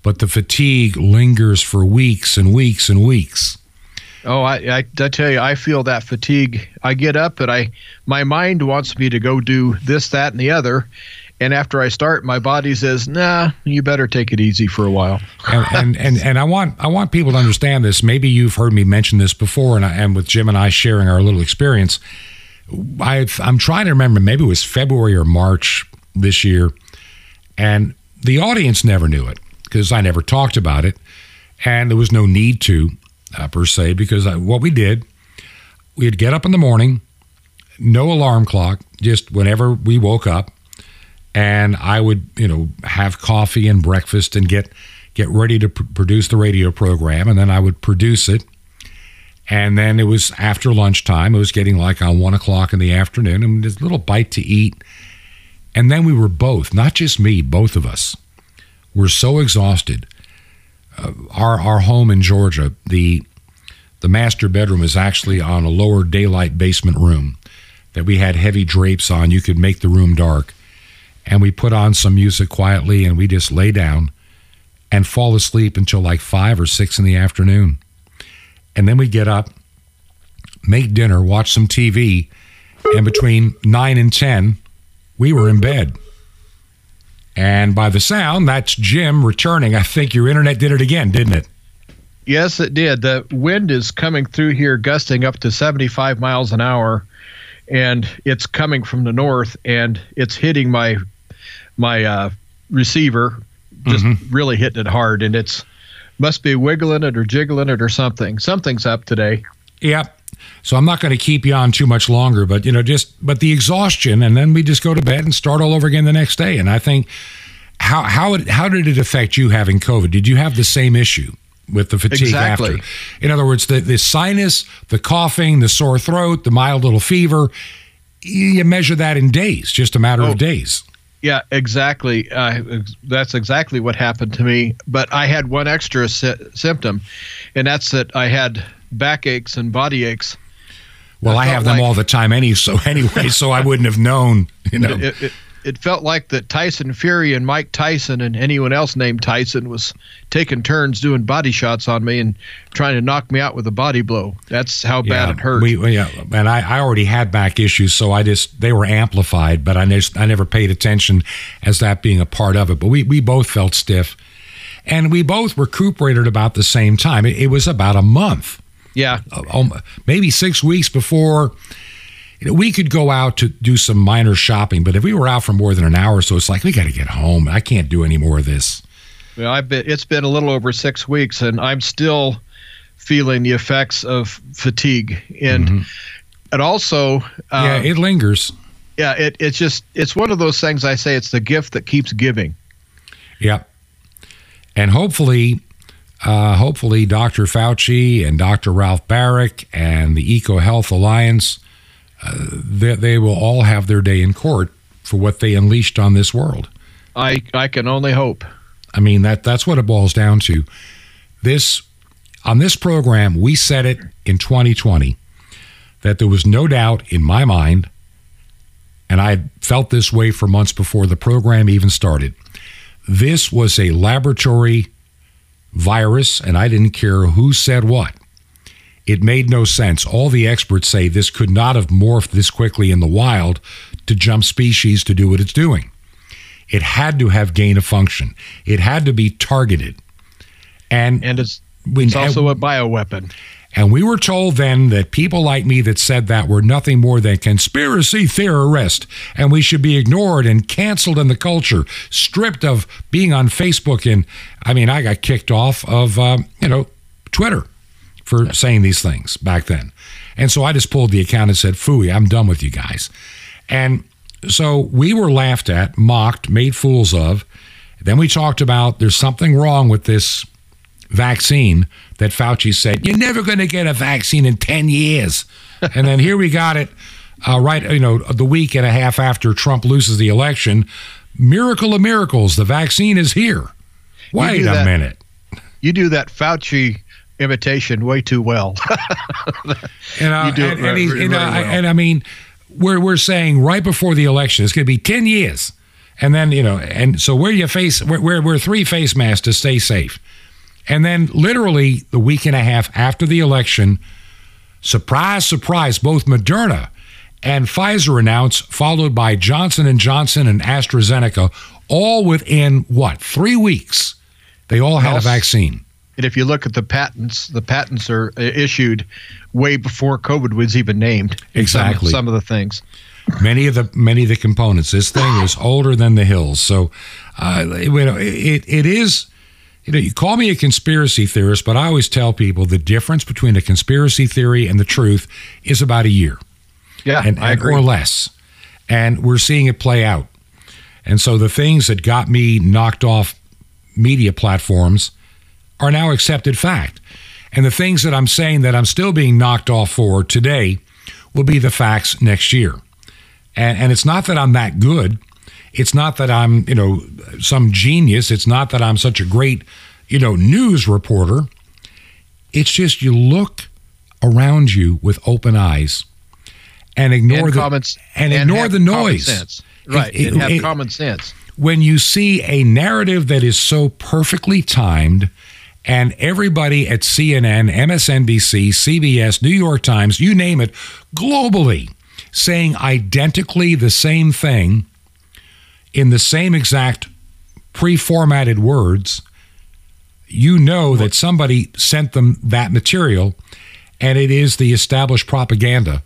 But the fatigue lingers for weeks and weeks and weeks.
Oh, I, I, I tell you, I feel that fatigue. I get up and I, my mind wants me to go do this, that, and the other, and after I start, my body says, "Nah, you better take it easy for a while."
and, and, and and I want I want people to understand this. Maybe you've heard me mention this before, and I, and with Jim and I sharing our little experience, I I'm trying to remember. Maybe it was February or March this year, and the audience never knew it because I never talked about it, and there was no need to uh, per se, because I, what we did, we'd get up in the morning, no alarm clock, just whenever we woke up, and I would, you know, have coffee and breakfast and get get ready to pr- produce the radio program, and then I would produce it. And then it was after lunchtime. It was getting like on one o'clock in the afternoon, and a little bite to eat. And then we were both, not just me, both of us, were so exhausted uh, our our home in Georgia, the the master bedroom is actually on a lower daylight basement room that we had heavy drapes on. You could make the room dark. And we put on some music quietly and we just lay down and fall asleep until like five or six in the afternoon. And then we get up, make dinner, watch some TV, and between nine and 10, we were in bed. And by the sound, that's Jim returning. I think your internet did it again, didn't it?
Yes, it did. The wind is coming through here, gusting up to 75 miles an hour, and it's coming from the north, and it's hitting my my uh, receiver, just mm-hmm. really hitting it hard, and it's Must be wiggling it or jiggling it or something. Something's up today.
Yep. So I'm not going to keep you on too much longer, but you know, just but the exhaustion, and then we just go to bed and start all over again the next day. And I think how how it, how did it affect you having COVID? Did you have the same issue with the fatigue
Exactly.
after? In other words, the the sinus, the coughing, the sore throat, the mild little fever. You measure that in days, just a matter
Oh.
of days.
Yeah, exactly. Uh, that's exactly what happened to me. But I had one extra sy- symptom, and that's that I had backaches and body aches.
Well,
I
I, have them
like-
all the time, any so (laughs) anyway. so I wouldn't have known. You know,
It, it, it felt like that Tyson Fury and Mike Tyson and anyone else named Tyson was taking turns doing body shots on me and trying to knock me out with a body blow. That's how bad it hurt.
We- yeah, and I, I already had back issues, so I just they were amplified, but I just I never paid attention as that being a part of it. But we we both felt stiff, and we both recuperated about the same time. It, it was about a month,
yeah,
uh, um, maybe six weeks before. You know, we could go out to do some minor shopping, but if we were out for more than an hour, or so it's like we got to get home. I can't do any more of this.
Well, I've been. It's been a little over six weeks, and I'm still feeling the effects of fatigue, and and also, uh,
Mm-hmm. yeah, it lingers.
yeah, it, it's just it's one of those things. I say it's the gift that keeps giving.
Yeah, And hopefully, uh, hopefully, Dr. Fauci and Dr. Ralph Baric and the EcoHealth Alliance, uh, they, they will all have their day in court for what they unleashed on this world.
I I can only hope.
I mean that that's what it boils down to. This on this program, we said it in 2020 that there was no doubt in my mind, and I felt this way for months before the program even started. This was a laboratory virus, and I didn't care who said what. It made no sense. All the experts say this could not have morphed this quickly in the wild to jump species to do what it's doing. It had to have gain of function. It had to be targeted. And
And it's it's also a bioweapon.
And we were told then that people like me that said that were nothing more than conspiracy theorists, and we should be ignored and canceled in the culture, stripped of being on Facebook. And I mean, I got kicked off of um, you know Twitter for saying these things back then, and so I just pulled the account and said, "Fooey, I'm done with you guys." And so we were laughed at, mocked, made fools of. Then we talked about there's something wrong with this vaccine that Fauci said, you're never going to get a vaccine in 10 years. (laughs) and then here we got it uh, right, you know, the week and a half after Trump loses the election. Miracle of miracles, the vaccine is here. Wait a
that-
minute.
You do that Fauci imitation way too well.
You know, (laughs)
You do
and,
re-
and,
re-
you know,
really well.
and I mean, we're, we're saying right before the election, it's going to be 10 years. And then, you know, and so wear your face, we're, we're, we're three face masks to stay safe. And then literally the week and a half after the election, surprise, surprise, both Moderna and Pfizer announced, followed by Johnson and Johnson and AstraZeneca, all within what, three weeks, they all had a vaccine.
and if you look at the patents, the patents are uh, issued way before COVID was even named. in some-
Exactly.
Some, of the things.
many of the many of the components. This thing is older than the hills, so uh, you know it it is. You know, you call me a conspiracy theorist, but I always tell people the difference between a conspiracy theory and the truth is about a year,
Yeah,
and,
I agree.
or less, and we're seeing it play out. And so the things that got me knocked off media platforms are now accepted fact. And the things that I'm saying that I'm still being knocked off for today will be the facts next year. And, and it's not that I'm that good. It's not that I'm, you know, some genius. It's not that I'm such a great, you know, news reporter. It's just you look around you with open eyes and ignore
and
the
comments
and, ignore
have
the noise.
Right,
It-
and have
it-
common sense.
when you see a narrative that is so perfectly timed and everybody at CNN, MSNBC, CBS, New York Times, you name it, globally saying identically the same thing in the same exact pre formatted words, you know that somebody sent them that material and it is the established propaganda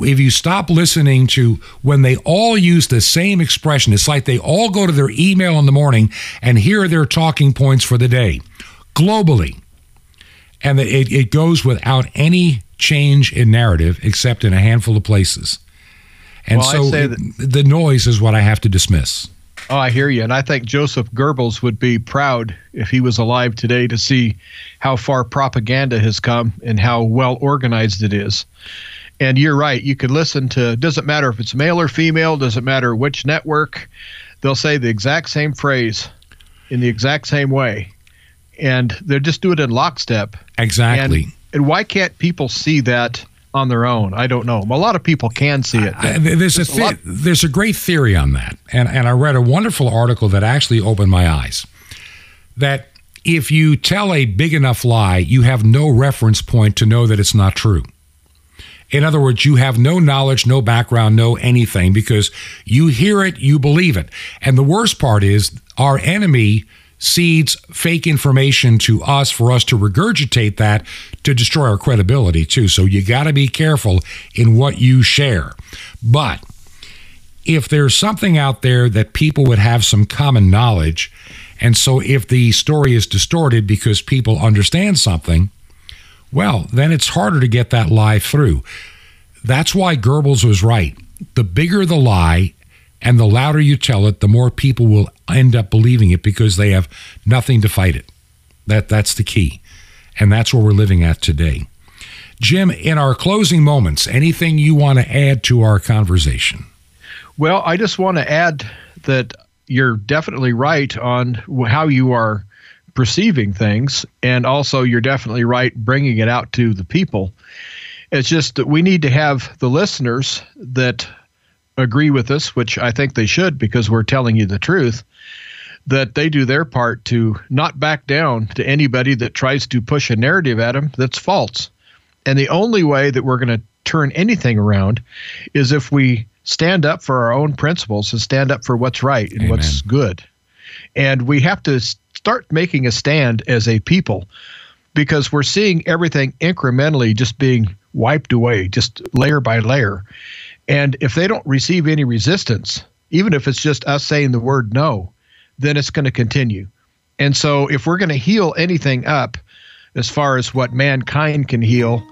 if you stop listening to when they all use the same expression, it's like they all go to their email in the morning and here are their talking points for the day. globally. And it, it goes without any change in narrative except in a handful of places. And
Well,
so
say
it- the noise is what I have to dismiss.
Oh, I hear you. And I think Joseph Goebbels would be proud if he was alive today to see how far propaganda has come and how well organized it is. And you're right. You could listen to, doesn't matter if it's male or female, doesn't matter which network, they'll say the exact same phrase in the exact same way. And they'll just do it in lockstep.
Exactly.
And, and why can't people see that on their own? I don't know. A lot of people can see it.
Uh, there's a,
Just a
the- there's a great theory on that, and and I read a wonderful article that actually opened my eyes. That if you tell a big enough lie, you have no reference point to know that it's not true. In other words, you have no knowledge, no background, no anything because you hear it, you believe it. And the worst part is our enemy seeds fake information to us for us to regurgitate that to destroy our credibility too. So you got to be careful in what you share. But if there's something out there that people would have some common knowledge, and so if the story is distorted because people understand something, well, then it's harder to get that lie through. That's why Goebbels was right. The bigger the lie and the louder you tell it, the more people will end up believing it because they have nothing to fight it. That that's the key. And that's where we're living at today. Jim, in our closing moments, anything you want to add to our conversation?
Well, I just want to add that you're definitely right on how you are perceiving things, and also you're definitely right bringing it out to the people. It's just that we need to have the listeners that agree with us, which I think they should because we're telling you the truth, that they do their part to not back down to anybody that tries to push a narrative at them that's false. And the only way that we're going to turn anything around is if we stand up for our own principles and stand up for what's right and what's good. And we have to start making a stand as a people because we're seeing everything incrementally just being wiped away, just layer by layer. And if they don't receive any resistance, even if it's just us saying the word no, then it's going to continue. And so if we're going to heal anything up as far as what mankind can heal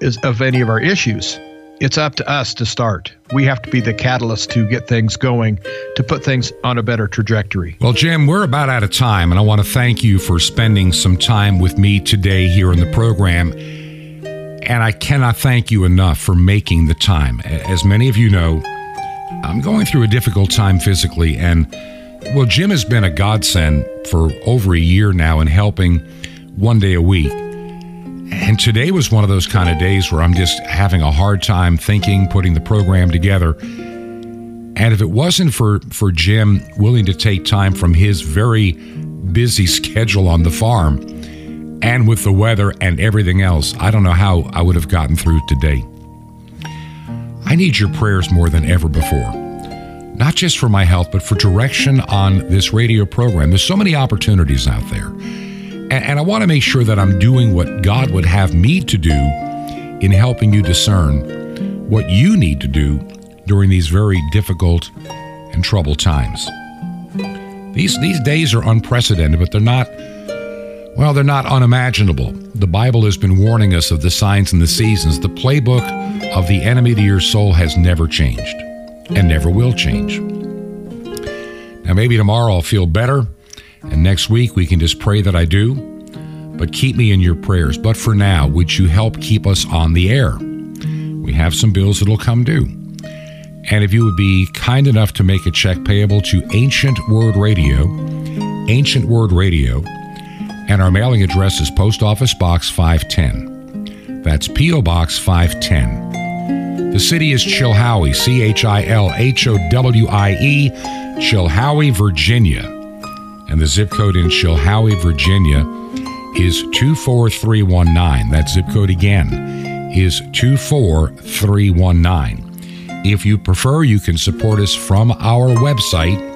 is of any of our issues, it's up to us to start. We have to be the catalyst to get things going, to put things on a better trajectory.
Well, Jim, we're about out of time, and I want to thank you for spending some time with me today here in the program. And I cannot thank you enough for making the time. As many of you know, I'm going through a difficult time physically, and well, Jim has been a godsend for over a year now in helping one day a week. And today was one of those kind of days where I'm just having a hard time thinking, putting the program together. And if it wasn't for, for Jim willing to take time from his very busy (laughs) schedule on the farm and with the weather and everything else, I don't know how I would have gotten through today. I need your prayers more than ever before, not just for my health, but for direction on this radio program. There's so many opportunities out there. And, and I want to make sure that I'm doing what God would have me to do in helping you discern what you need to do during these very difficult and troubled times. These these days are unprecedented, but they're not well, they're not unimaginable. The Bible has been warning us of the signs and the seasons. The playbook of the enemy to your soul has never changed and never will change. Now maybe tomorrow I'll feel better and next week we can just pray that I do. But keep me in your prayers. But for now, would you help keep us on the air? We have some bills that'll come due. And if you would be kind enough to make a check payable to Ancient Word Radio, Ancient Word Radio, and our mailing address is Post Office Box 510. That's P.O. Box 510. The city is Chilhowie, C H I L H O W I E, Chilhowie, Virginia. And the zip code in Chilhowie, Virginia is 24319. That zip code again is 24319. If you prefer, you can support us from our website,